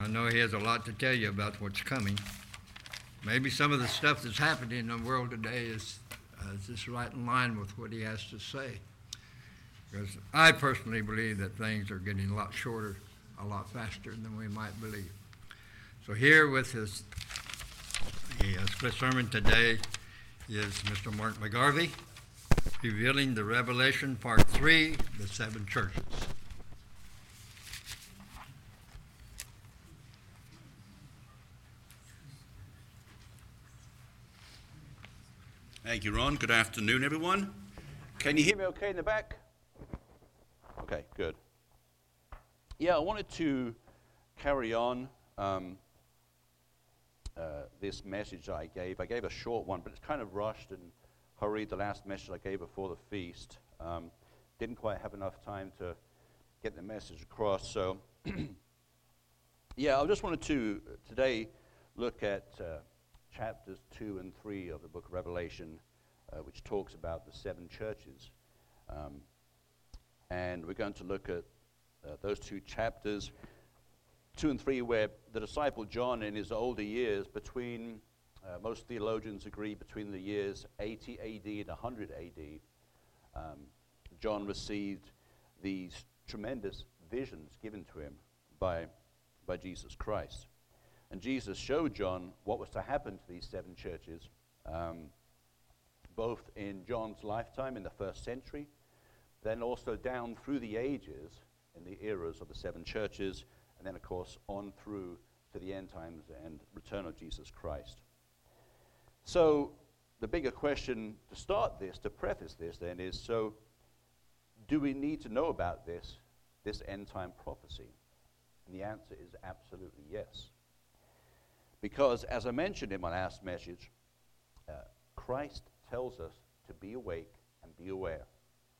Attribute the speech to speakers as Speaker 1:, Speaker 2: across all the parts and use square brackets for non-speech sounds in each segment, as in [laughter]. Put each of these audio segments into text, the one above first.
Speaker 1: I know he has a lot to tell you about what's coming. Maybe some of the stuff that's happening in the world today is, uh, is just right in line with what he has to say. Because I personally believe that things are getting a lot shorter, a lot faster than we might believe. So here with his the uh, split sermon today is Mr. Mark McGarvey, revealing the Revelation Part 3, the seven churches.
Speaker 2: Thank you, Ron. Good afternoon, everyone. Can you hear me okay in the back? Okay, good. Yeah, I wanted to carry on um, uh, this message I gave. I gave a short one, but it's kind of rushed and hurried. The last message I gave before the feast um, didn't quite have enough time to get the message across. So, [clears throat] yeah, I just wanted to today look at uh, chapters 2 and 3 of the book of Revelation, uh, which talks about the seven churches. Um, and we're going to look at uh, those two chapters, 2 and 3, where the disciple John, in his older years, between, uh, most theologians agree, between the years 80 AD and 100 AD, um, John received these tremendous visions given to him by, by Jesus Christ. And Jesus showed John what was to happen to these seven churches, um, both in John's lifetime in the first century, then also down through the ages in the eras of the seven churches, and then, of course, on through to the end times and return of Jesus Christ. So, the bigger question to start this, to preface this, then, is so do we need to know about this, this end time prophecy? And the answer is absolutely yes. Because, as I mentioned in my last message, uh, Christ tells us to be awake and be aware.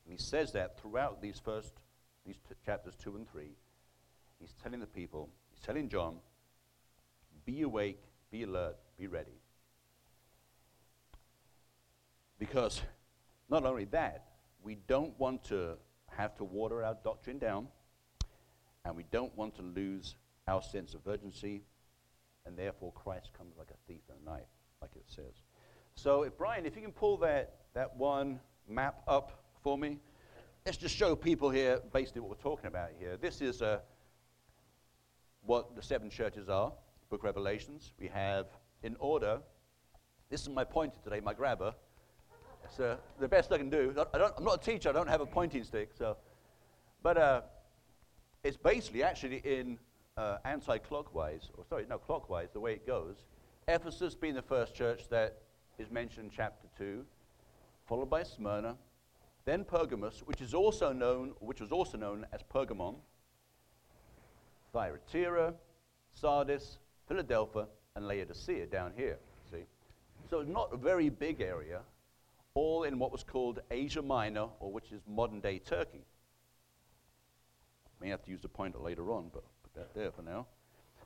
Speaker 2: And he says that throughout these first these t- chapters 2 and 3. He's telling the people, he's telling John, be awake, be alert, be ready. Because not only that, we don't want to have to water our doctrine down, and we don't want to lose our sense of urgency and therefore Christ comes like a thief in the night, like it says. So, if Brian, if you can pull that, that one map up for me, let's just show people here basically what we're talking about here. This is uh, what the seven churches are, Book Revelations. We have in order, this is my pointer today, my grabber. Uh, the best I can do. I am not a teacher, I don't have a pointing stick. So, but uh, it's basically actually in uh, anti-clockwise, or sorry, no, clockwise, the way it goes. Ephesus being the first church that is mentioned in chapter 2, followed by Smyrna, then Pergamos, which is also known, which was also known as Pergamon, Thyatira, Sardis, Philadelphia, and Laodicea down here. See, so it's not a very big area, all in what was called Asia Minor, or which is modern-day Turkey. May have to use the pointer later on, but that there for now.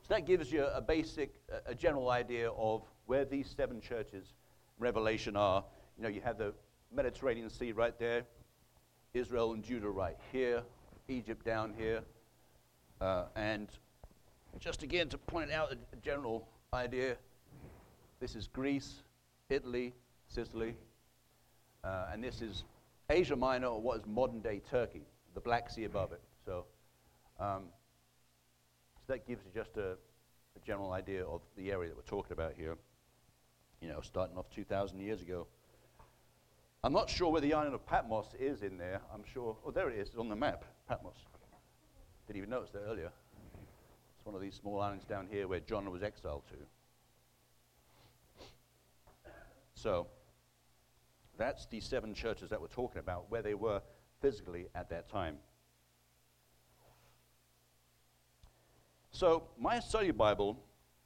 Speaker 2: So that gives you a basic, a general idea of where these seven churches, Revelation, are. You know, you have the Mediterranean Sea right there, Israel and Judah right here, Egypt down here, uh, and just again to point out a general idea, this is Greece, Italy, Sicily, uh, and this is Asia Minor, or what is modern day Turkey, the Black Sea above it. So, um, so that gives you just a, a general idea of the area that we're talking about here. You know, starting off 2,000 years ago. I'm not sure where the island of Patmos is in there. I'm sure. Oh, there it is. It's on the map. Patmos. Didn't even notice that earlier. It's one of these small islands down here where John was exiled to. So, that's the seven churches that we're talking about, where they were physically at that time. So, my study Bible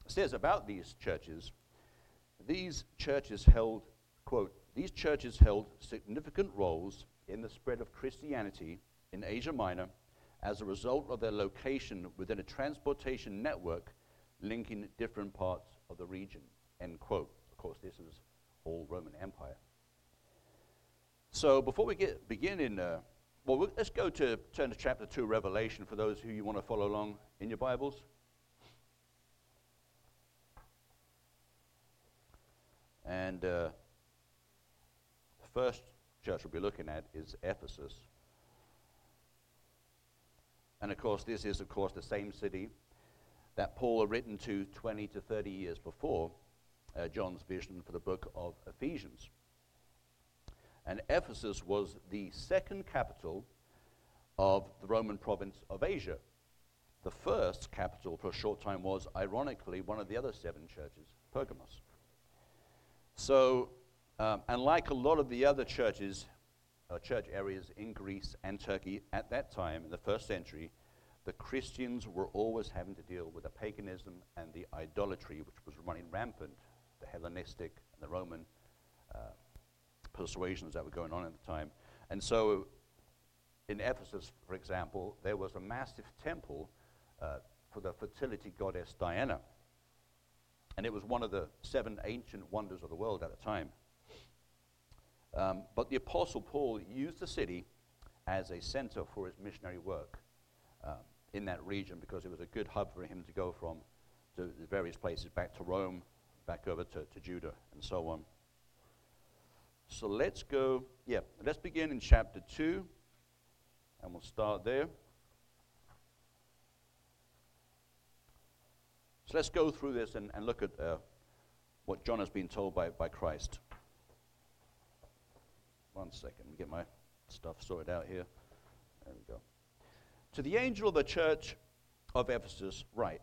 Speaker 2: says about these churches, these churches held, quote, these churches held significant roles in the spread of Christianity in Asia Minor as a result of their location within a transportation network linking different parts of the region, end quote. Of course, this is all Roman Empire. So, before we get, begin in uh, well, let's go to turn to chapter 2, Revelation, for those who you want to follow along in your Bibles. And uh, the first church we'll be looking at is Ephesus. And of course, this is, of course, the same city that Paul had written to 20 to 30 years before uh, John's vision for the book of Ephesians. And Ephesus was the second capital of the Roman province of Asia. The first capital for a short time was, ironically, one of the other seven churches, Pergamos. So, um, and like a lot of the other churches, uh, church areas in Greece and Turkey at that time, in the first century, the Christians were always having to deal with the paganism and the idolatry which was running rampant, the Hellenistic and the Roman uh, persuasions that were going on at the time. And so in Ephesus, for example, there was a massive temple uh, for the fertility goddess Diana. And it was one of the seven ancient wonders of the world at the time. Um, but the Apostle Paul used the city as a center for his missionary work um, in that region because it was a good hub for him to go from to the various places back to Rome, back over to, to Judah, and so on. So let's go, yeah, let's begin in chapter 2, and we'll start there. So let's go through this and, and look at uh, what John has been told by, by Christ. One second, let me get my stuff sorted out here. There we go. To the angel of the church of Ephesus, write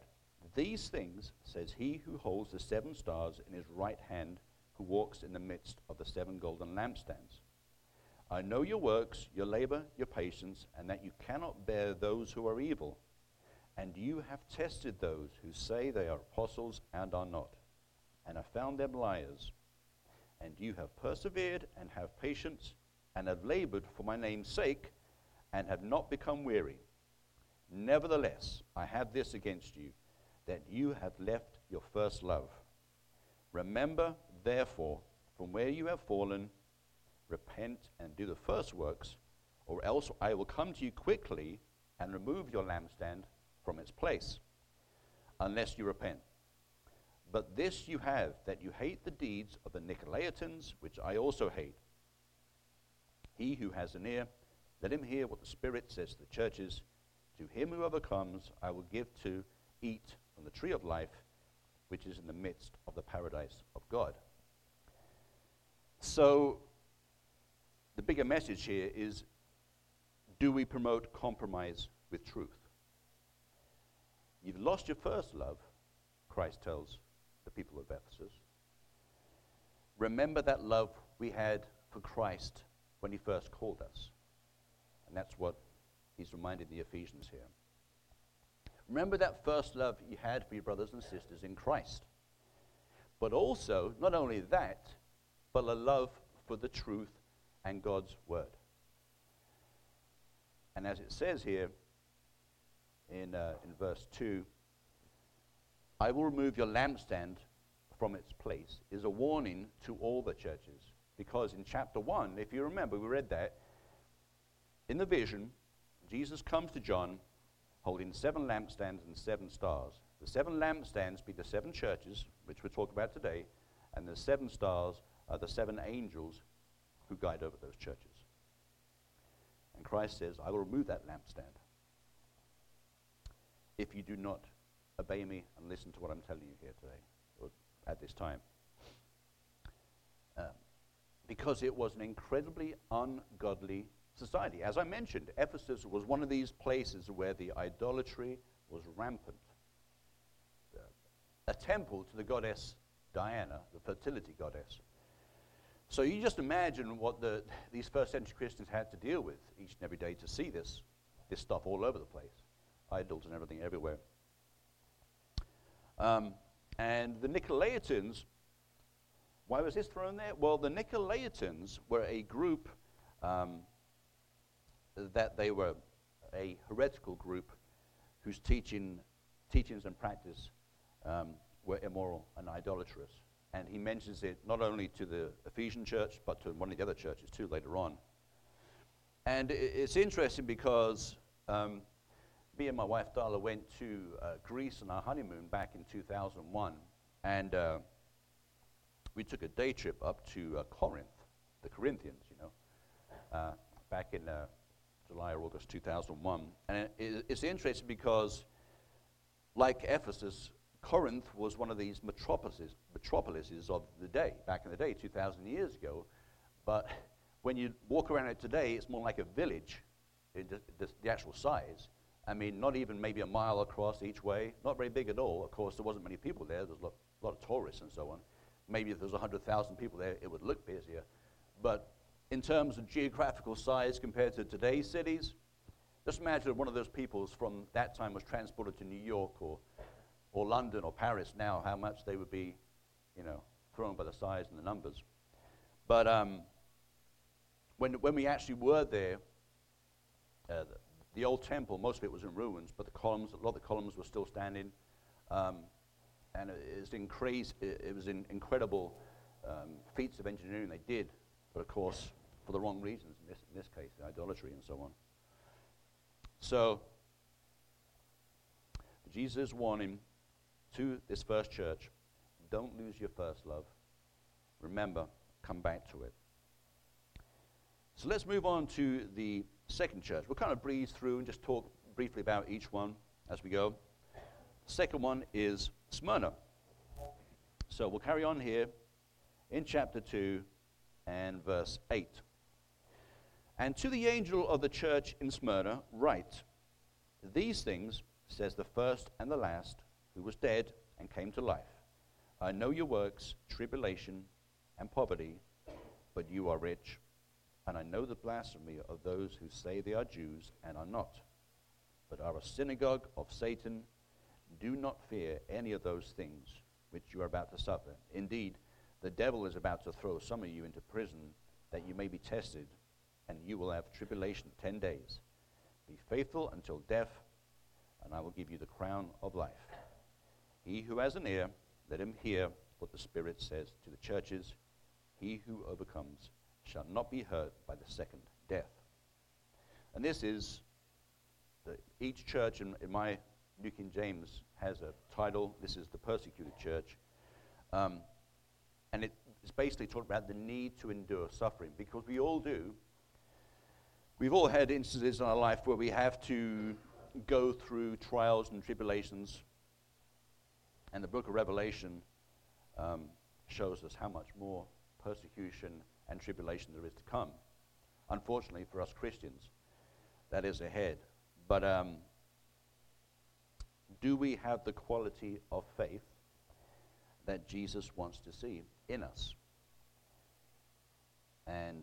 Speaker 2: These things says he who holds the seven stars in his right hand who walks in the midst of the seven golden lampstands. I know your works, your labor, your patience, and that you cannot bear those who are evil. And you have tested those who say they are apostles and are not, and have found them liars. And you have persevered and have patience, and have labored for my name's sake, and have not become weary. Nevertheless, I have this against you, that you have left your first love. Remember Therefore, from where you have fallen, repent and do the first works, or else I will come to you quickly and remove your lampstand from its place, unless you repent. But this you have, that you hate the deeds of the Nicolaitans, which I also hate. He who has an ear, let him hear what the Spirit says to the churches. To him who overcomes, I will give to eat from the tree of life, which is in the midst of the paradise of God. So, the bigger message here is do we promote compromise with truth? You've lost your first love, Christ tells the people of Ephesus. Remember that love we had for Christ when he first called us. And that's what he's reminding the Ephesians here. Remember that first love you had for your brothers and sisters in Christ. But also, not only that, but a love for the truth and God's word. And as it says here in, uh, in verse 2, I will remove your lampstand from its place, is a warning to all the churches. Because in chapter 1, if you remember, we read that, in the vision, Jesus comes to John holding seven lampstands and seven stars. The seven lampstands be the seven churches, which we'll talk about today, and the seven stars are the seven angels who guide over those churches. And Christ says, I will remove that lampstand if you do not obey me and listen to what I'm telling you here today, or at this time. Um, because it was an incredibly ungodly society. As I mentioned, Ephesus was one of these places where the idolatry was rampant. Uh, a temple to the goddess Diana, the fertility goddess. So you just imagine what the, these first century Christians had to deal with each and every day to see this, this stuff all over the place, idols and everything everywhere. Um, and the Nicolaitans, why was this thrown there? Well, the Nicolaitans were a group um, that they were a heretical group whose teaching, teachings and practice um, were immoral and idolatrous. And he mentions it not only to the Ephesian church, but to one of the other churches too later on. And it's interesting because um, me and my wife Darla went to uh, Greece on our honeymoon back in 2001. And uh, we took a day trip up to uh, Corinth, the Corinthians, you know, uh, back in uh, July or August 2001. And it, it's interesting because, like Ephesus, Corinth was one of these metropolises, metropolises of the day, back in the day, 2,000 years ago. But when you walk around it today, it's more like a village in the, the, the actual size. I mean, not even maybe a mile across each way, not very big at all. Of course, there wasn't many people there. There's a lot, a lot of tourists and so on. Maybe if there was 100,000 people there, it would look busier. But in terms of geographical size compared to today's cities, just imagine one of those peoples from that time was transported to New York or, or London or Paris now, how much they would be, you know, thrown by the size and the numbers. But um, when, when we actually were there, uh, the, the, old temple, most of it was in ruins, but the columns, a lot of the columns were still standing. Um, and it, it, was in crazy, it, it was in incredible um, feats of engineering they did but of course, for the wrong reasons in this, in this case, idolatry and so on. So, Jesus warning to this first church don't lose your first love. Remember, come back to it. So let's move on to the second church. We'll kind of breeze through and just talk briefly about each one as we go. Second one is Smyrna. So we'll carry on here in chapter 2, and verse 8. And to the angel of the church in Smyrna, write These things says the first and the last, who was dead and came to life. I know your works, tribulation, and poverty, but you are rich. And I know the blasphemy of those who say they are Jews and are not, but are a synagogue of Satan. Do not fear any of those things which you are about to suffer. Indeed, the devil is about to throw some of you into prison that you may be tested, and you will have tribulation ten days. Be faithful until death, and I will give you the crown of life. He who has an ear, let him hear what the Spirit says to the churches. He who overcomes shall not be hurt by the second death. And this is, the, each church in, in, my New King James has a title. This is the persecuted church. Um, and it's basically talking about the need to endure suffering because we all do. We've all had instances in our life where we have to go through trials and tribulations. And the book of Revelation um, shows us how much more persecution and tribulation there is to come. Unfortunately for us Christians, that is ahead. But um, do we have the quality of faith that Jesus wants to see? in us. And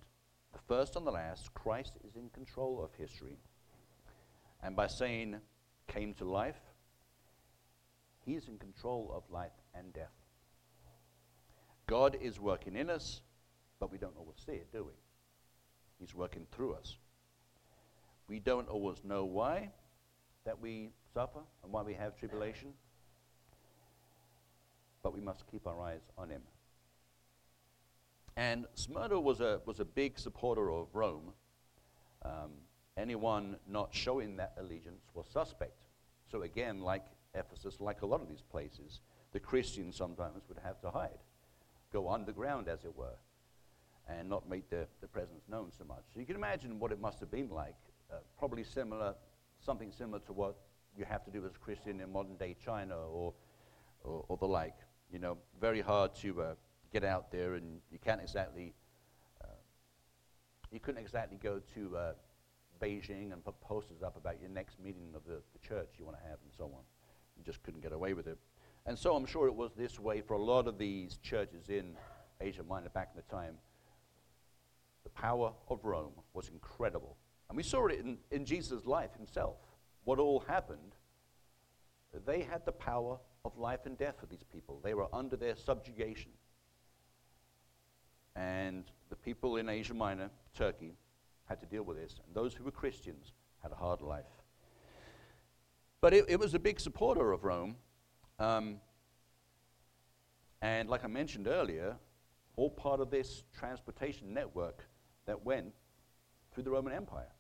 Speaker 2: the first and the last, Christ is in control of history. And by saying came to life, he is in control of life and death. God is working in us, but we don't always see it, do we? He's working through us. We don't always know why that we suffer and why we have tribulation, but we must keep our eyes on him. And Smyrna was a, was a big supporter of Rome. Um, anyone not showing that allegiance was suspect. So, again, like Ephesus, like a lot of these places, the Christians sometimes would have to hide, go underground, as it were, and not make their, their presence known so much. So, you can imagine what it must have been like. Uh, probably similar, something similar to what you have to do as a Christian in modern day China or, or, or the like. You know, very hard to. Uh, get out there, and you can't exactly, uh, you couldn't exactly go to uh, Beijing and put posters up about your next meeting of the, the church you want to have and so on. You just couldn't get away with it. And so I'm sure it was this way for a lot of these churches in Asia Minor back in the time. The power of Rome was incredible. And we saw it in, in Jesus' life himself. What all happened, they had the power of life and death for these people. They were under their subjugation. And the people in Asia Minor, Turkey, had to deal with this. And those who were Christians had a hard life. But it, it was a big supporter of Rome. Um, and like I mentioned earlier, all part of this transportation network that went through the Roman Empire.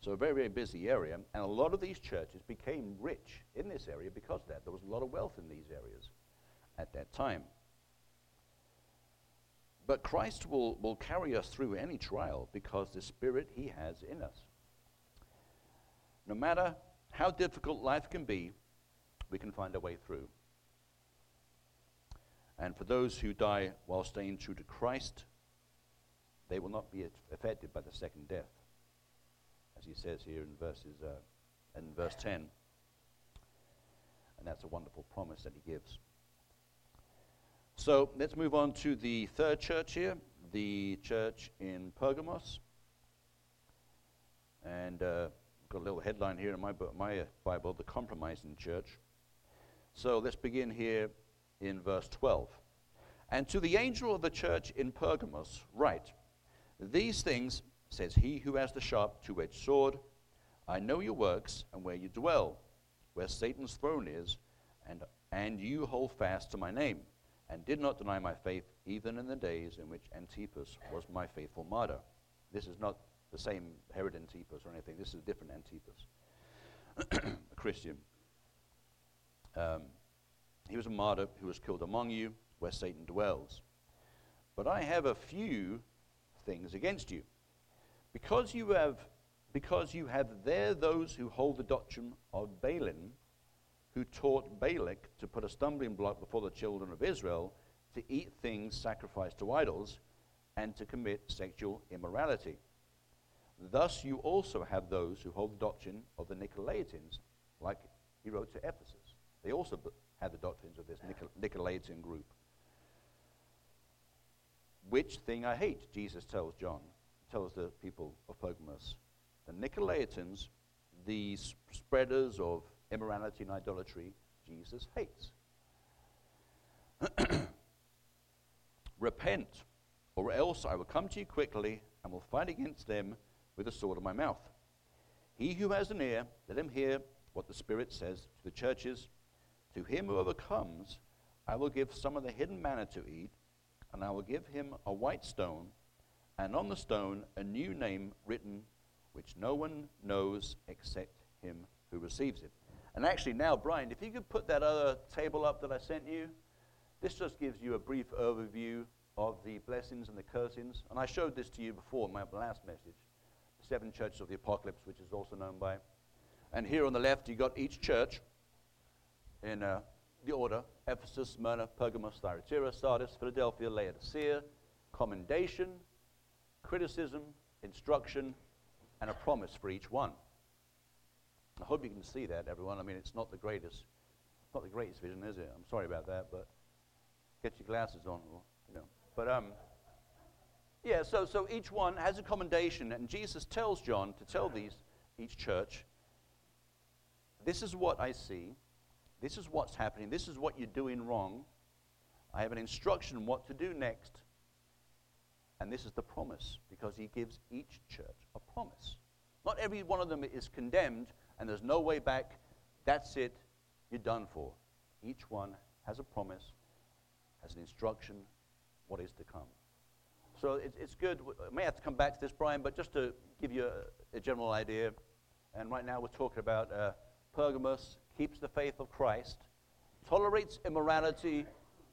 Speaker 2: So a very, very busy area. And a lot of these churches became rich in this area because of that. There was a lot of wealth in these areas at that time. But Christ will, will carry us through any trial because the Spirit He has in us. No matter how difficult life can be, we can find a way through. And for those who die while staying true to Christ, they will not be affected by the second death, as he says here in verses uh, in verse 10. And that's a wonderful promise that he gives. So let's move on to the third church here, the church in Pergamos. And uh, got a little headline here in my, my uh, Bible, the compromising church. So let's begin here in verse 12. And to the angel of the church in Pergamos, write, These things says he who has the sharp two edged sword, I know your works and where you dwell, where Satan's throne is, and, and you hold fast to my name, and did not deny my faith, even in the days in which Antipas was my faithful martyr. This is not the same Herod Antipas or anything. This is a different Antipas, [clears throat] a Christian. Um, he was a martyr who was killed among you, where Satan dwells. But I have a few things against you. Because you have, because you have there those who hold the doctrine of Balaam, who taught Balak to put a stumbling block before the children of Israel, to eat things sacrificed to idols, and to commit sexual immorality. Thus you also have those who hold the doctrine of the Nicolaitans, like he wrote to Ephesus. They also had the doctrines of this Nicolaitan group. Which thing I hate, Jesus tells John, tells the people of Pergamos. The Nicolaitans, the spreaders of immorality and idolatry, Jesus hates. [clears throat] Repent, or else I will come to you quickly and will fight against them with the sword of my mouth. He who has an ear, let him hear what the Spirit says to the churches. To him who overcomes, I will give some of the hidden manna to eat, and I will give him a white stone, and on the stone a new name written, which no one knows except him who receives it. And actually, now, Brian, if you could put that other table up that I sent you, this just gives you a brief overview of the blessings and the cursings. And I showed this to you before in my last message seven churches of the apocalypse, which is also known by. And here on the left, you got each church in uh, the order Ephesus, Smyrna, Pergamos, Thyatira, Sardis, Philadelphia, Laodicea, commendation, criticism, instruction, and a promise for each one. I hope you can see that, everyone. I mean, it's not the greatest, not the greatest vision, is it? I'm sorry about that, but get your glasses on, or, you know. But um, yeah. So so each one has a commendation, and Jesus tells John to tell these each church. This is what I see. This is what's happening. This is what you're doing wrong. I have an instruction on what to do next. And this is the promise, because he gives each church a promise. Not every one of them is condemned, and there's no way back. That's it. You're done for. Each one has a promise, has an instruction, what is to come. So it's, it's good. I may have to come back to this, Brian, but just to give you a, a general idea. And right now we're talking about uh, Pergamos keeps the faith of Christ, tolerates immorality,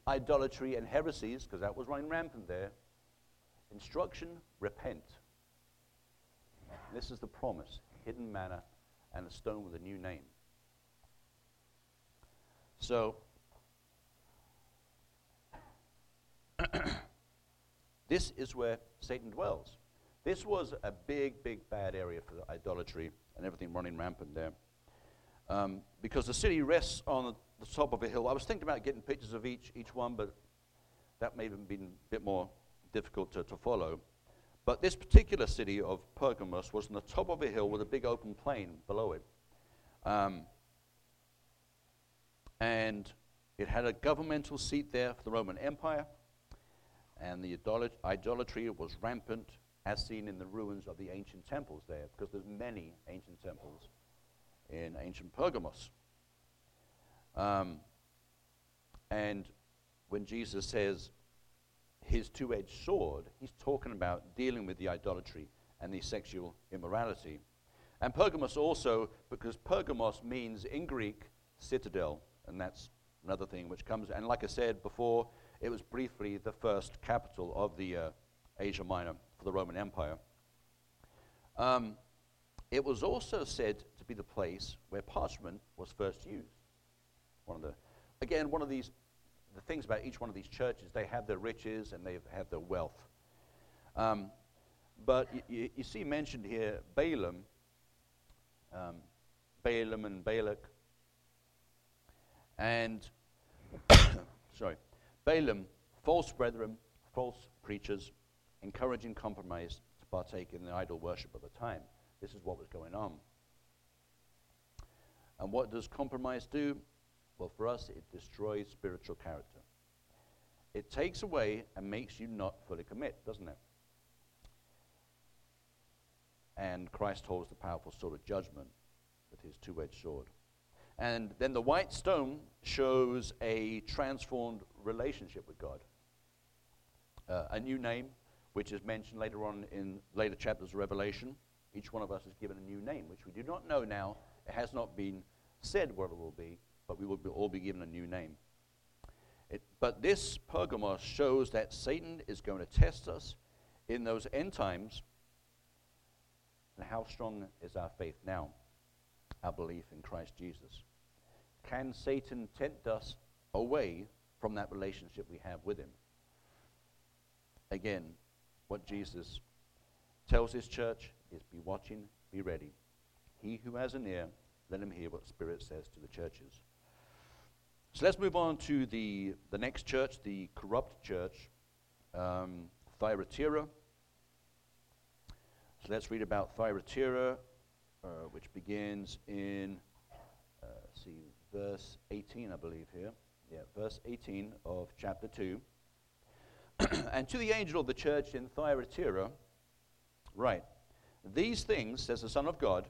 Speaker 2: idolatry, and heresies, because that was running rampant there. Instruction, repent. This is the promise hidden manna and a stone with a new name. So, [clears throat] this is where Satan dwells. This was a big, big, bad area for idolatry and everything running rampant there um, because the city rests on the top of a hill. I was thinking about getting pictures of each, each one, but that may have been a bit more difficult to, to follow. But this particular city of Pergamos was on the top of a hill with a big open plain below it. Um, and it had a governmental seat there for the Roman Empire, and the idolatry was rampant, as seen in the ruins of the ancient temples there, because there's many ancient temples in ancient Pergamos. Um, and when Jesus says his two edged sword, he's talking about dealing with the idolatry and the sexual immorality. And Pergamos also, because Pergamos means in Greek citadel, and that's another thing which comes. And like I said before, it was briefly the first capital of the uh, Asia Minor for the Roman Empire. Um, it was also said to be the place where parchment was first used. One of the, again, one of these, the things about each one of these churches, they have their riches and they have their wealth. Um, but you, you, see mentioned here Balaam, um, Balaam and Balak, and [coughs] sorry, Balaam, false brethren, false preachers, encouraging compromise to partake in the idol worship of the time. This is what was going on. And what does compromise do? Well, for us, it destroys spiritual character. It takes away and makes you not fully commit, doesn't it? And Christ holds the powerful sword of judgment with his two edged sword. And then the white stone shows a transformed relationship with God. Uh, a new name, which is mentioned later on in later chapters of Revelation. Each one of us is given a new name, which we do not know now. It has not been said what it will be, but we will be, all be given a new name. It, but this Pergamos shows that Satan is going to test us in those end times. And how strong is our faith now? Our belief in Christ Jesus. Can Satan tempt us away from that relationship we have with him? Again, what Jesus tells his church is be watching, be ready. He who has an ear, let him hear what Spirit says to the churches. So let's move on to the, the next church, the corrupt church, um, Thyatira. So let's read about Thyatira, uh, which begins in, verse 18, I believe here. Yeah, verse 18 of chapter 2. [clears throat] and to the angel of the church in Thyatira, right, these things, says the Son of God,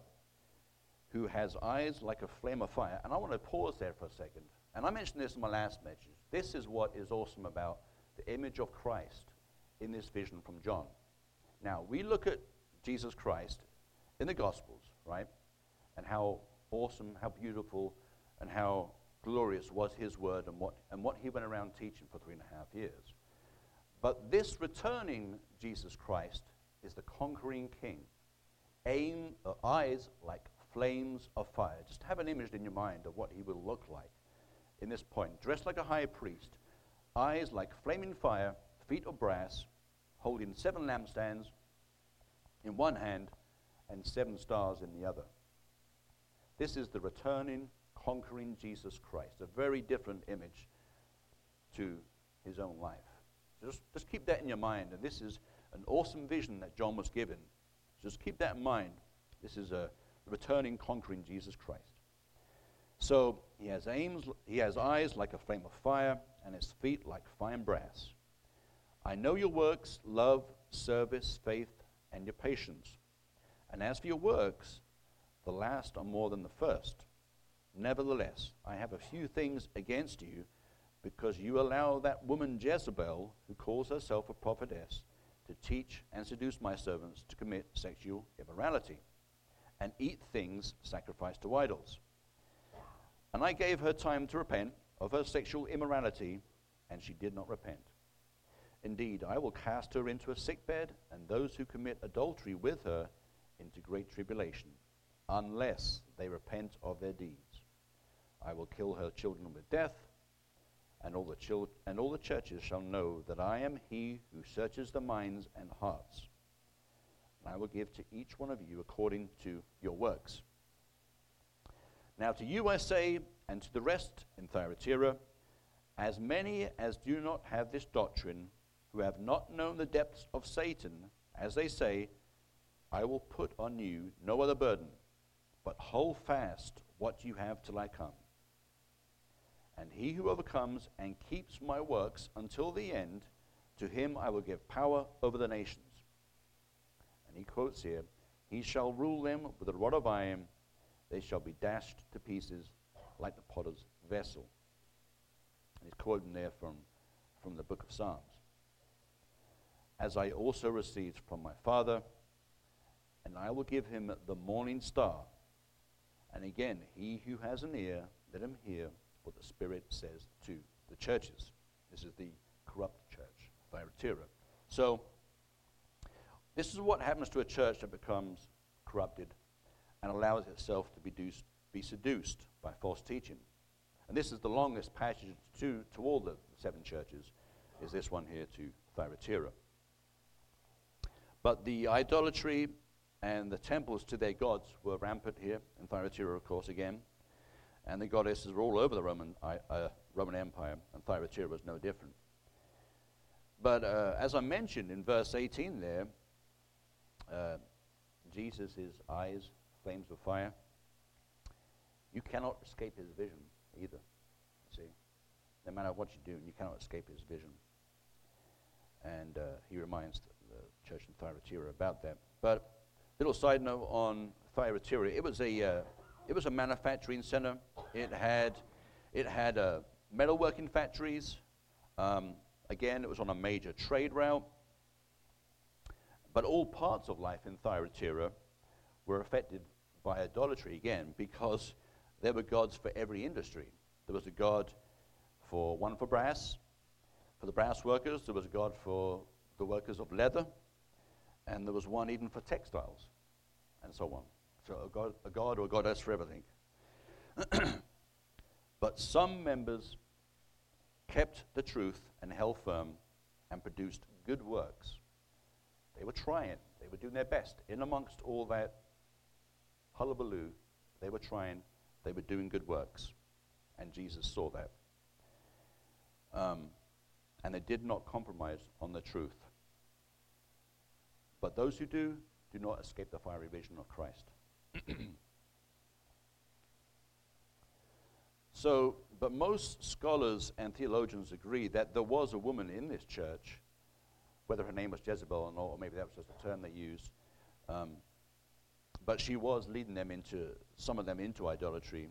Speaker 2: who has eyes like a flame of fire. And I want to pause there for a second. And I mentioned this in my last message. This is what is awesome about the image of Christ in this vision from John. Now, we look at Jesus Christ in the Gospels, right? And how awesome, how beautiful, and how glorious was his word and what, and what he went around teaching for three and a half years. But this returning Jesus Christ is the conquering king. Aim, uh, eyes like flames of fire. Just have an image in your mind of what he will look like in this point. Dressed like a high priest, eyes like flaming fire, feet of brass, holding seven lampstands in one hand and seven stars in the other. This is the returning conquering Jesus Christ, a very different image to his own life. Just, just keep that in your mind. And this is an awesome vision that John was given. Just keep that in mind. This is a returning, conquering Jesus Christ. So he has aims, he has eyes like a flame of fire, and his feet like fine brass. I know your works, love, service, faith, and your patience. And as for your works, the last are more than the first. Nevertheless, I have a few things against you, because you allow that woman Jezebel, who calls herself a prophetess, to teach and seduce my servants to commit sexual immorality and eat things sacrificed to idols. And I gave her time to repent of her sexual immorality, and she did not repent. Indeed, I will cast her into a sickbed, and those who commit adultery with her into great tribulation, unless they repent of their deeds. I will kill her children with death, and all the, and all the churches shall know that I am he who searches the minds and hearts. And I will give to each one of you according to your works. Now to you I say, and to the rest in Thyatira, as many as do not have this doctrine, who have not known the depths of Satan, as they say, I will put on you no other burden, but hold fast what you have till I come. And he who overcomes and keeps my works until the end, to him I will give power over the nations. And he quotes here, He shall rule them with a rod of iron, they shall be dashed to pieces like the potter's vessel. And he's quoting there from, from the book of Psalms. As I also received from my Father, and I will give him the morning star. And again, he who has an ear, let him hear what the Spirit says to the churches. This is the corrupt church, Thyatira. So, this is what happens to a church that becomes corrupted and allows itself to be, deuced, be seduced by false teaching. And this is the longest passage to, to all the seven churches, is this one here to Thyatira. But the idolatry and the temples to their gods were rampant here in Thyatira, of course, again. And the goddesses were all over the Roman, uh, Roman Empire, and Thyatira was no different. But uh, as I mentioned in verse 18 there, uh, Jesus' eyes, flames of fire, you cannot escape his vision either. See? No matter what you do, you cannot escape his vision. And uh, he reminds the, the church in Thyatira about that. But little side note on Thyatira, it was a, uh, it was a manufacturing center. It had, it had uh, metalworking factories. Um, again, it was on a major trade route. But all parts of life in Thyatira were affected by idolatry again because there were gods for every industry. There was a god for one for brass, for the brass workers, there was a god for the workers of leather, and there was one even for textiles, and so on. A god, a god or a goddess for everything. [clears throat] but some members kept the truth and held firm and produced good works. They were trying, they were doing their best. In amongst all that hullabaloo, they were trying, they were doing good works. And Jesus saw that. Um, and they did not compromise on the truth. But those who do, do not escape the fiery vision of Christ. [clears throat] so, but most scholars and theologians agree that there was a woman in this church, whether her name was Jezebel or not, or maybe that was just a term they used. Um, but she was leading them into, some of them into idolatry,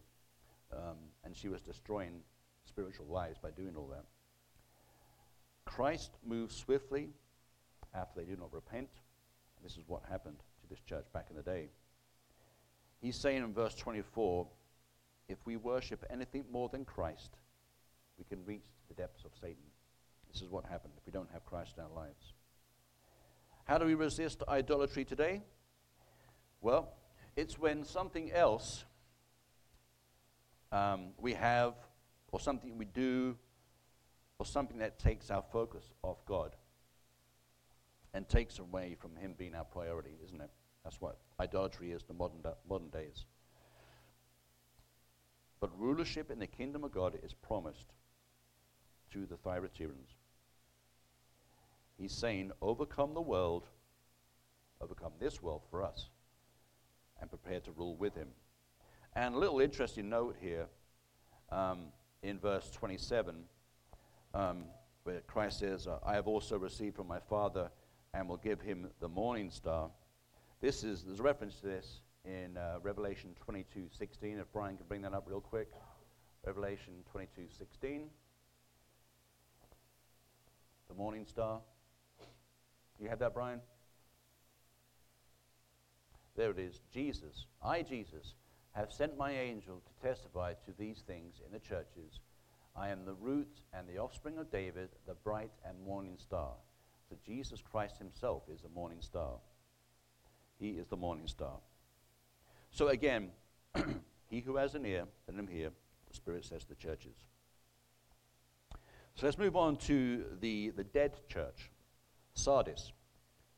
Speaker 2: um, and she was destroying spiritual lives by doing all that. Christ moves swiftly after they do not repent. This is what happened to this church back in the day. He's saying in verse 24 if we worship anything more than Christ, we can reach the depths of Satan. This is what happened if we don't have Christ in our lives. How do we resist idolatry today? Well, it's when something else um, we have, or something we do, or something that takes our focus off God and takes away from Him being our priority, isn't it? That's what idolatry is in the modern, modern days. But rulership in the kingdom of God is promised to the Thyatiras. He's saying, overcome the world, overcome this world for us, and prepare to rule with him. And a little interesting note here um, in verse 27 um, where Christ says, I have also received from my Father and will give him the morning star. This is, there's a reference to this in uh, Revelation 22 16. If Brian can bring that up real quick. Revelation 22 16. The morning star. You have that, Brian? There it is. Jesus, I, Jesus, have sent my angel to testify to these things in the churches. I am the root and the offspring of David, the bright and morning star. So Jesus Christ himself is a morning star. He is the morning star. So again, [clears throat] he who has an ear, let him hear, the Spirit says to the churches. So let's move on to the, the dead church, Sardis.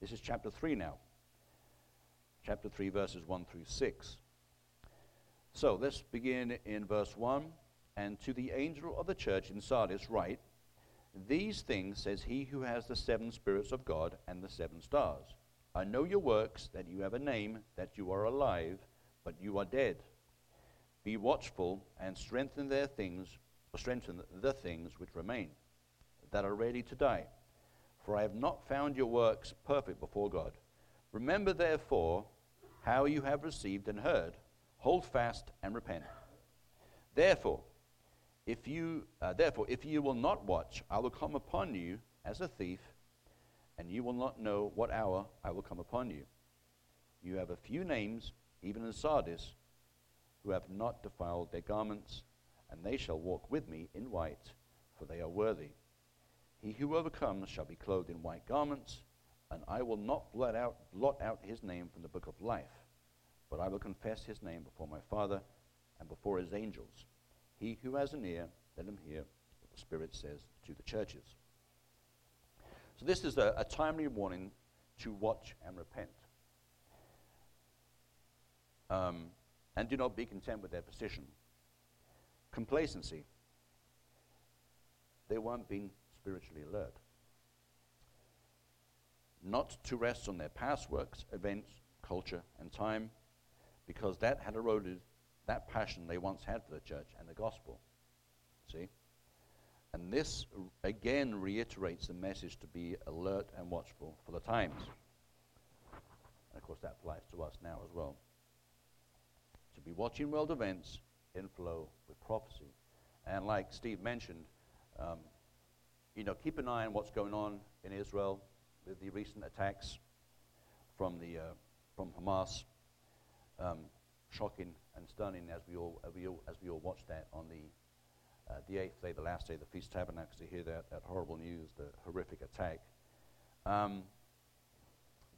Speaker 2: This is chapter 3 now. Chapter 3, verses 1 through 6. So let's begin in verse 1. And to the angel of the church in Sardis write, These things says he who has the seven spirits of God and the seven stars. I know your works, that you have a name, that you are alive, but you are dead. Be watchful and strengthen their things, or strengthen the things which remain, that are ready to die. For I have not found your works perfect before God. Remember therefore how you have received and heard. Hold fast and repent. Therefore, if you, uh, therefore, if you will not watch, I will come upon you as a thief, and you will not know what hour I will come upon you. You have a few names, even in Sardis, who have not defiled their garments, and they shall walk with me in white, for they are worthy. He who overcomes shall be clothed in white garments, and I will not blot out, blot out his name from the book of life, but I will confess his name before my Father and before his angels. He who has an ear, let him hear what the Spirit says to the churches. So, this is a, a timely warning to watch and repent. Um, and do not be content with their position. Complacency. They weren't being spiritually alert. Not to rest on their past works, events, culture, and time, because that had eroded that passion they once had for the church and the gospel. See? And this again reiterates the message to be alert and watchful for the times. And of course, that applies to us now as well. To be watching world events in flow with prophecy. And like Steve mentioned, um, you know, keep an eye on what's going on in Israel with the recent attacks from, the, uh, from Hamas. Um, shocking and stunning as we all, as we all, as we all watch that on the uh, the eighth day, the last day, the Feast of Tabernacles, to hear that, that horrible news, the horrific attack. Um,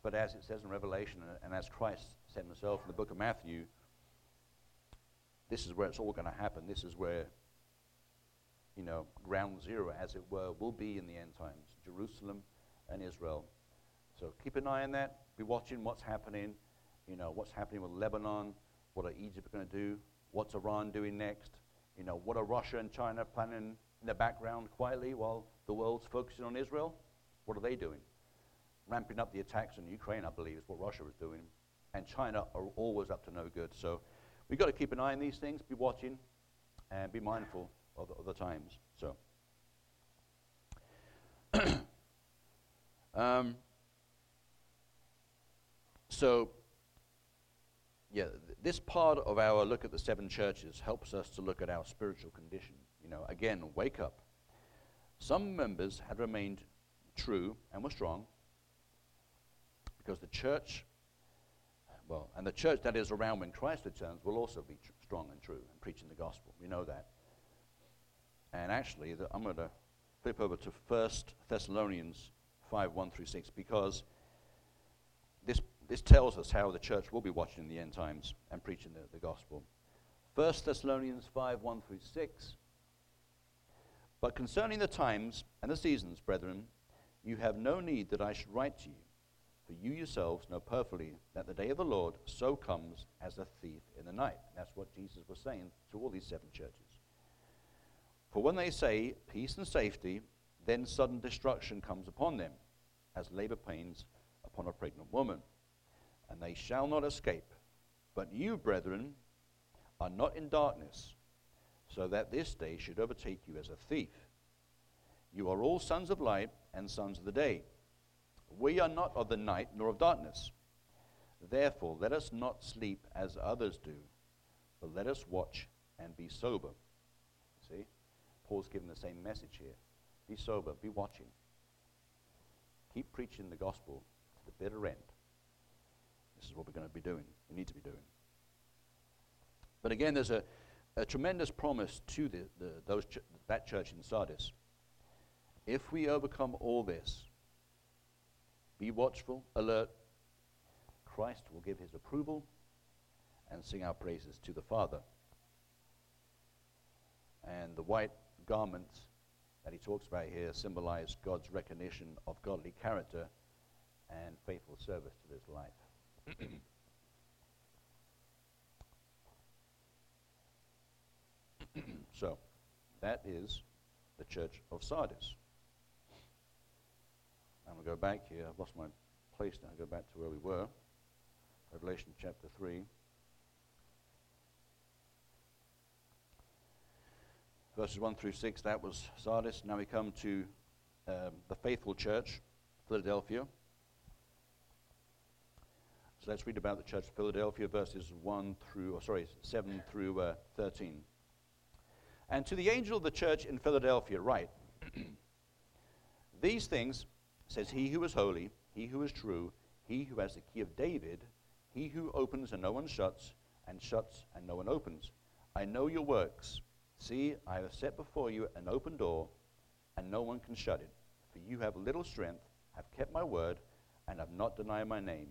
Speaker 2: but as it says in Revelation, and as Christ said himself in the book of Matthew, this is where it's all going to happen. This is where, you know, ground zero, as it were, will be in the end times Jerusalem and Israel. So keep an eye on that. Be watching what's happening. You know, what's happening with Lebanon. What are Egypt going to do? What's Iran doing next? You know, what are Russia and China planning in the background quietly while the world's focusing on Israel? What are they doing? Ramping up the attacks on Ukraine, I believe, is what Russia is doing. And China are always up to no good. So we've got to keep an eye on these things, be watching, and be mindful of the, of the times. So. [coughs] um, so yeah, this part of our look at the seven churches helps us to look at our spiritual condition. You know, again, wake up. Some members had remained true and were strong because the church, well, and the church that is around when Christ returns will also be tr- strong and true and preaching the gospel. We know that. And actually, the, I'm going to flip over to 1 Thessalonians 5 1 through 6 because this this tells us how the church will be watching in the end times and preaching the, the gospel. 1 Thessalonians 5 1 through 6. But concerning the times and the seasons, brethren, you have no need that I should write to you, for you yourselves know perfectly that the day of the Lord so comes as a thief in the night. That's what Jesus was saying to all these seven churches. For when they say peace and safety, then sudden destruction comes upon them, as labor pains upon a pregnant woman and they shall not escape. But you, brethren, are not in darkness, so that this day should overtake you as a thief. You are all sons of light and sons of the day. We are not of the night nor of darkness. Therefore, let us not sleep as others do, but let us watch and be sober. See? Paul's giving the same message here. Be sober, be watching. Keep preaching the gospel to the bitter end. This is what we're going to be doing. We need to be doing. But again, there's a, a tremendous promise to the, the, those ch- that church in Sardis. If we overcome all this, be watchful, alert, Christ will give his approval and sing our praises to the Father. And the white garments that he talks about here symbolize God's recognition of godly character and faithful service to this life. [clears throat] so, that is the church of Sardis. I'm going to go back here. I've lost my place now. i Go back to where we were. Revelation chapter 3. Verses 1 through 6, that was Sardis. Now we come to um, the faithful church, Philadelphia. So let's read about the church of Philadelphia, verses 1 through, or sorry, 7 through uh, 13. And to the angel of the church in Philadelphia, write [clears throat] These things says he who is holy, he who is true, he who has the key of David, he who opens and no one shuts, and shuts and no one opens. I know your works See, I have set before you an open door, and no one can shut it. For you have little strength, have kept my word, and have not denied my name.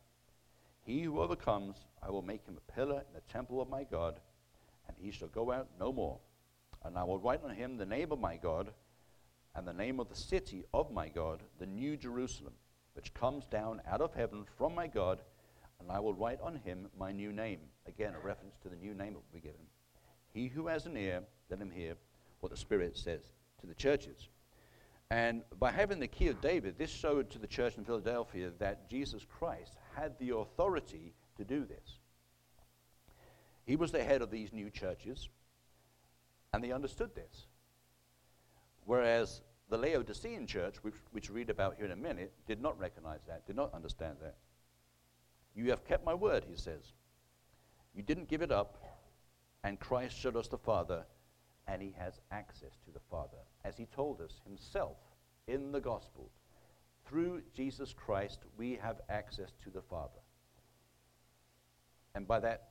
Speaker 2: He who overcomes, I will make him a pillar in the temple of my God, and he shall go out no more. And I will write on him the name of my God, and the name of the city of my God, the new Jerusalem, which comes down out of heaven from my God, and I will write on him my new name. Again, a reference to the new name that will be given. He who has an ear, let him hear what the Spirit says to the churches. And by having the key of David, this showed to the church in Philadelphia that Jesus Christ had the authority to do this. He was the head of these new churches, and they understood this. Whereas the Laodicean church, which, which we read about here in a minute, did not recognize that, did not understand that. You have kept my word, he says. You didn't give it up, and Christ showed us the Father and he has access to the Father. As he told us himself in the gospel, through Jesus Christ, we have access to the Father. And by that,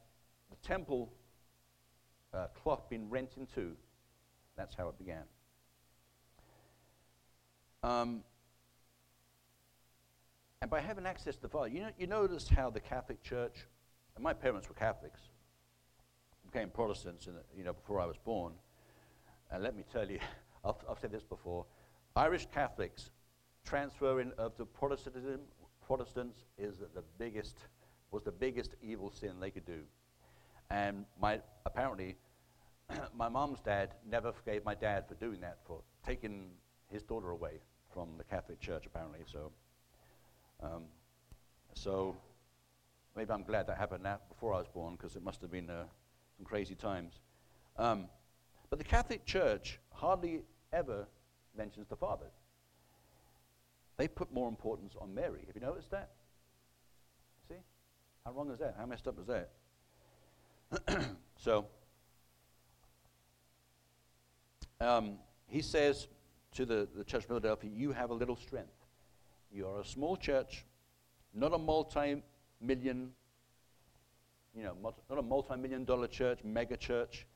Speaker 2: the temple uh, cloth being rent in two, that's how it began. Um, and by having access to the Father, you, know, you notice how the Catholic Church, and my parents were Catholics, became Protestants in the, you know, before I was born. And let me tell you, [laughs] I've, I've said this before Irish Catholics transferring of to Protestantism, Protestants is the biggest, was the biggest evil sin they could do. And my, apparently, [clears throat] my mom's dad never forgave my dad for doing that, for taking his daughter away from the Catholic Church, apparently. So, um, so maybe I'm glad that happened now, before I was born, because it must have been uh, some crazy times. Um, but the Catholic Church hardly ever mentions the Father. They put more importance on Mary. Have you noticed that? See? How wrong is that? How messed up is that? [clears throat] so, um, he says to the, the church of Philadelphia, You have a little strength. You are a small church, not a multi million, you know, not a multi million dollar church, mega church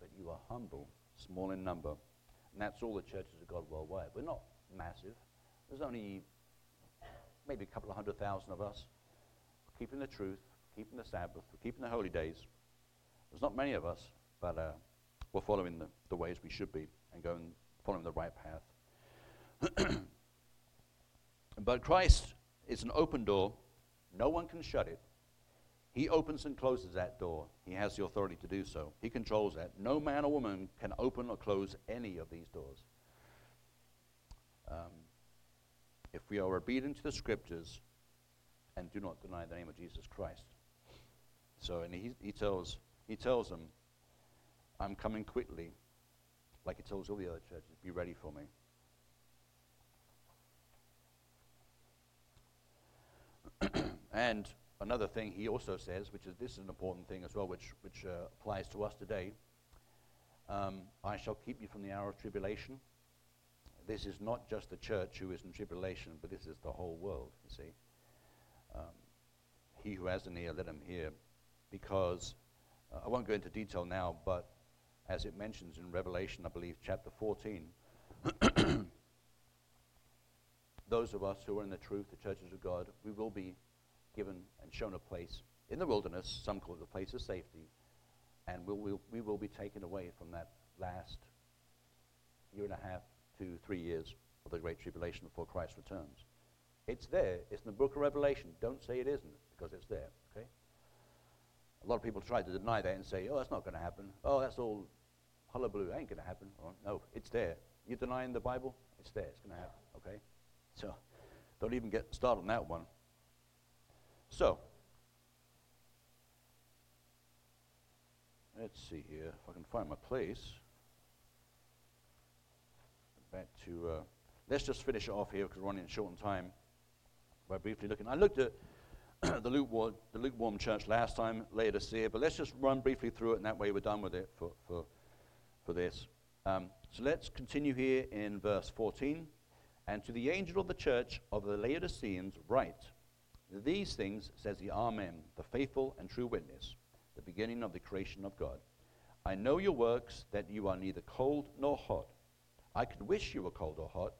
Speaker 2: but you are humble, small in number. And that's all the churches of God worldwide. We're not massive. There's only maybe a couple of hundred thousand of us keeping the truth, keeping the Sabbath, keeping the holy days. There's not many of us, but uh, we're following the, the ways we should be and going following the right path. [clears throat] but Christ is an open door. No one can shut it. He opens and closes that door. He has the authority to do so. He controls that. No man or woman can open or close any of these doors. Um, if we are obedient to the scriptures and do not deny the name of Jesus Christ. So, and he, he, tells, he tells them, I'm coming quickly, like he tells all the other churches, be ready for me. [clears throat] and another thing he also says, which is this is an important thing as well, which, which uh, applies to us today. Um, I shall keep you from the hour of tribulation. This is not just the church who is in tribulation, but this is the whole world, you see. Um, he who has an ear, let him hear. Because, uh, I won't go into detail now, but as it mentions in Revelation, I believe, chapter 14, [clears throat] those of us who are in the truth, the churches of God, we will be given and shown a place in the wilderness, some call it a place of safety, and we'll, we'll, we will be taken away from that last year and a half to three years of the Great Tribulation before Christ returns. It's there. It's in the book of Revelation. Don't say it isn't, because it's there, okay? A lot of people try to deny that and say, oh, that's not going to happen. Oh, that's all hullabaloo. Ain't going to happen. Or, no, it's there. You're denying the Bible? It's there. It's going to happen, okay? So don't even get started on that one. So, let's see here if I can find my place. Back to, uh, let's just finish off here because we're running short on time by briefly looking. I looked at [clears throat] the, lukewarm, the lukewarm church last time, Laodicea, but let's just run briefly through it, and that way we're done with it for, for, for this. Um, so let's continue here in verse 14. And to the angel of the church of the Laodiceans, write These things says the Amen, the faithful and true witness, the beginning of the creation of God. I know your works, that you are neither cold nor hot. I could wish you were cold or hot.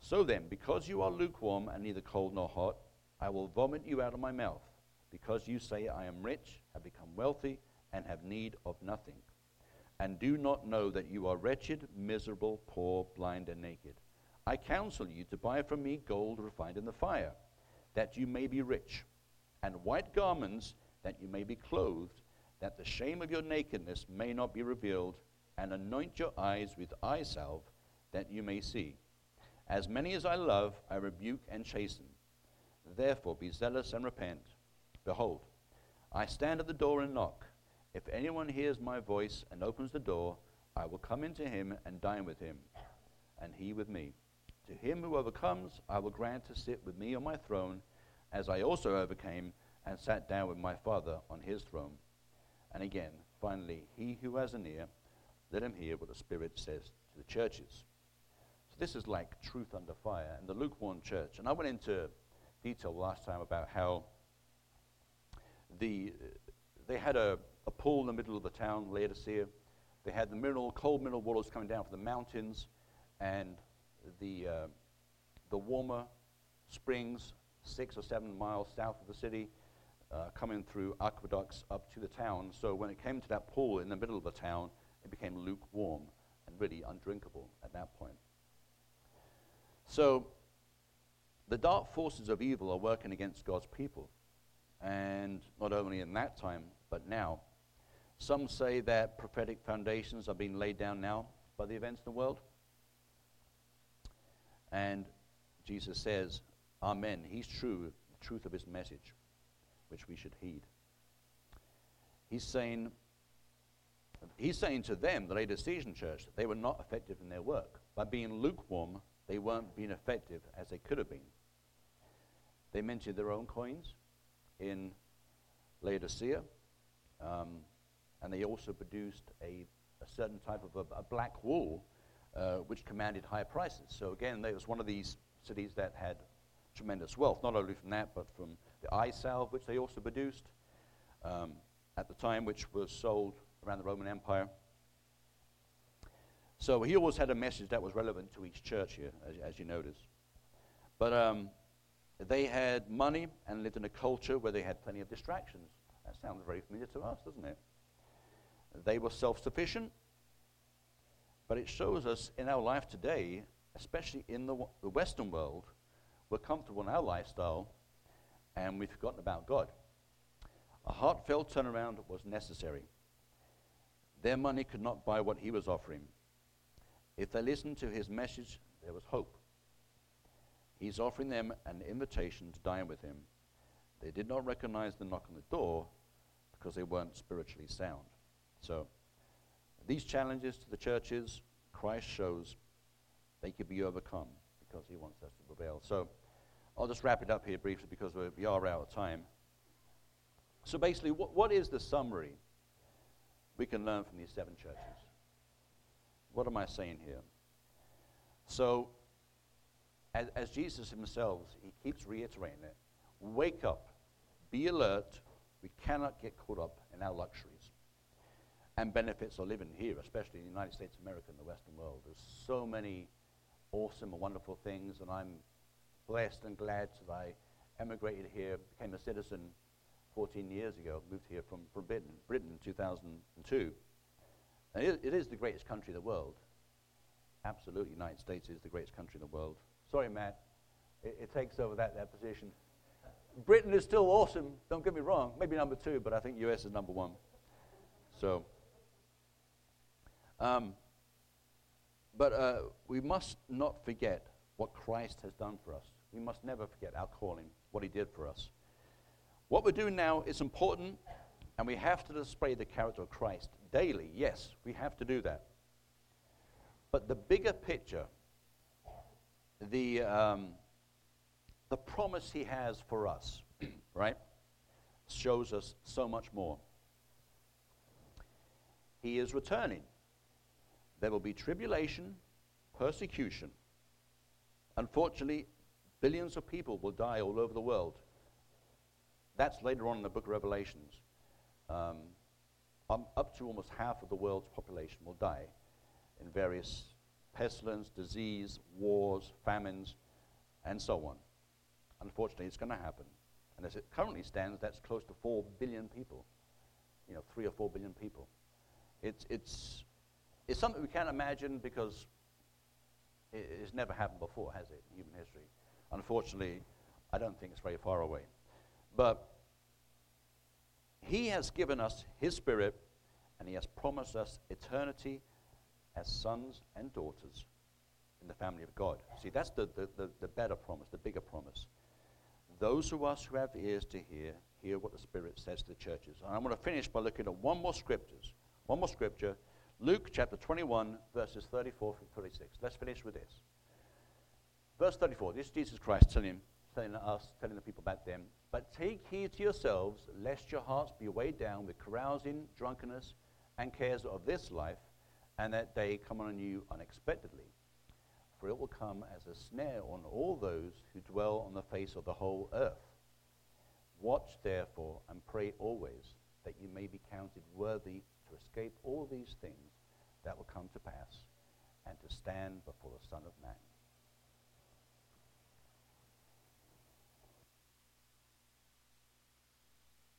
Speaker 2: So then, because you are lukewarm and neither cold nor hot, I will vomit you out of my mouth, because you say, I am rich, have become wealthy, and have need of nothing, and do not know that you are wretched, miserable, poor, blind, and naked. I counsel you to buy from me gold refined in the fire, that you may be rich, and white garments, that you may be clothed, that the shame of your nakedness may not be revealed, and anoint your eyes with eye salve, that you may see. As many as I love, I rebuke and chasten. Therefore, be zealous and repent. Behold, I stand at the door and knock. If anyone hears my voice and opens the door, I will come into him and dine with him, and he with me. To him who overcomes, I will grant to sit with me on my throne, as I also overcame and sat down with my Father on his throne. And again, finally, he who has an ear, let him hear what the Spirit says to the churches. This is like truth under fire and the lukewarm church. And I went into detail last time about how the, they had a, a pool in the middle of the town, Laodicea. They had the mineral, cold mineral waters coming down from the mountains, and the, uh, the warmer springs, six or seven miles south of the city, uh, coming through aqueducts up to the town. So when it came to that pool in the middle of the town, it became lukewarm and really undrinkable at that point. So the dark forces of evil are working against God's people. And not only in that time, but now. Some say that prophetic foundations are being laid down now by the events in the world. And Jesus says, Amen. He's true, the truth of his message, which we should heed. He's saying, he's saying to them, the Laodicean church, that they were not effective in their work. By being lukewarm, they weren't being effective as they could have been. They minted their own coins in Laodicea, um, and they also produced a, a certain type of a, a black wool uh, which commanded high prices. So again, it was one of these cities that had tremendous wealth, not only from that, but from the eye salve, which they also produced um, at the time, which was sold around the Roman Empire. So he always had a message that was relevant to each church here, as, as you notice. But um, they had money and lived in a culture where they had plenty of distractions. That sounds very familiar to us, doesn't it? They were self sufficient, but it shows us in our life today, especially in the, the Western world, we're comfortable in our lifestyle and we've forgotten about God. A heartfelt turnaround was necessary. Their money could not buy what he was offering. If they listened to his message, there was hope. He's offering them an invitation to dine with him. They did not recognize the knock on the door because they weren't spiritually sound. So, these challenges to the churches, Christ shows they can be overcome because he wants us to prevail. So, I'll just wrap it up here briefly because we are out of time. So, basically, what, what is the summary we can learn from these seven churches? What am I saying here? So, as, as Jesus himself, he keeps reiterating it wake up, be alert. We cannot get caught up in our luxuries and benefits of living here, especially in the United States of America and the Western world. There's so many awesome and wonderful things, and I'm blessed and glad that I emigrated here, became a citizen 14 years ago, moved here from, from Britain, Britain in 2002. And it, it is the greatest country in the world. Absolutely, United States is the greatest country in the world. Sorry, Matt. It, it, takes over that, that position. Britain is still awesome, don't get me wrong. Maybe number two, but I think US is number one. So, um, but uh, we must not forget what Christ has done for us. We must never forget our calling, what he did for us. What we're doing now is important, and we have to display the character of Christ daily. Yes, we have to do that. But the bigger picture the, um, the promise he has for us, [clears throat] right, shows us so much more. He is returning. There will be tribulation, persecution. Unfortunately, billions of people will die all over the world. That's later on in the book of Revelations. Um, um, up to almost half of the world's population will die in various pestilence, disease, wars, famines, and so on. Unfortunately, it's going to happen. And as it currently stands, that's close to 4 billion people. You know, 3 or 4 billion people. It's, it's, it's something we can't imagine because it, it's never happened before, has it, in human history? Unfortunately, I don't think it's very far away. But he has given us His Spirit, and He has promised us eternity as sons and daughters in the family of God. See, that's the, the, the, the better promise, the bigger promise. Those of us who have ears to hear, hear what the Spirit says to the churches. And I'm going to finish by looking at one more scriptures. One more scripture. Luke chapter 21, verses 34 through 36. Let's finish with this. Verse 34. This is Jesus Christ telling, telling us, telling the people back then, but take heed to yourselves, lest your hearts be weighed down with carousing, drunkenness, and cares of this life, and that day come on you unexpectedly. For it will come as a snare on all those who dwell on the face of the whole earth. Watch therefore and pray always that you may be counted worthy to escape all these things that will come to pass and to stand before the Son of Man.